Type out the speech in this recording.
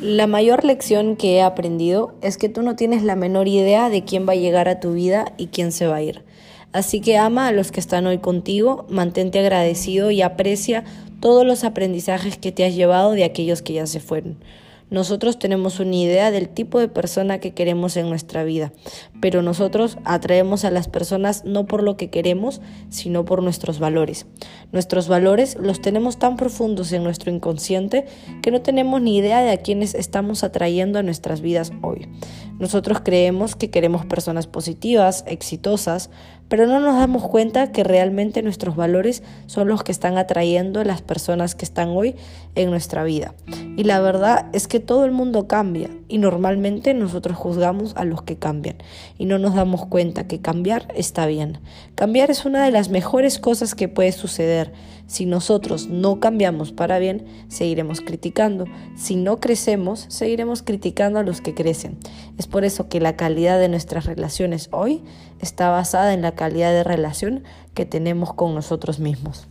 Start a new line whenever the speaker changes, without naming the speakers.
La mayor lección que he aprendido es que tú no tienes la menor idea de quién va a llegar a tu vida y quién se va a ir. Así que ama a los que están hoy contigo, mantente agradecido y aprecia todos los aprendizajes que te has llevado de aquellos que ya se fueron. Nosotros tenemos una idea del tipo de persona que queremos en nuestra vida, pero nosotros atraemos a las personas no por lo que queremos, sino por nuestros valores. Nuestros valores los tenemos tan profundos en nuestro inconsciente que no tenemos ni idea de a quienes estamos atrayendo a nuestras vidas hoy. Nosotros creemos que queremos personas positivas, exitosas, pero no nos damos cuenta que realmente nuestros valores son los que están atrayendo a las personas que están hoy en nuestra vida. Y la verdad es que todo el mundo cambia y normalmente nosotros juzgamos a los que cambian y no nos damos cuenta que cambiar está bien. Cambiar es una de las mejores cosas que puede suceder. Si nosotros no cambiamos para bien, seguiremos criticando. Si no crecemos, seguiremos criticando a los que crecen. Es por eso que la calidad de nuestras relaciones hoy está basada en la calidad de relación que tenemos con nosotros mismos.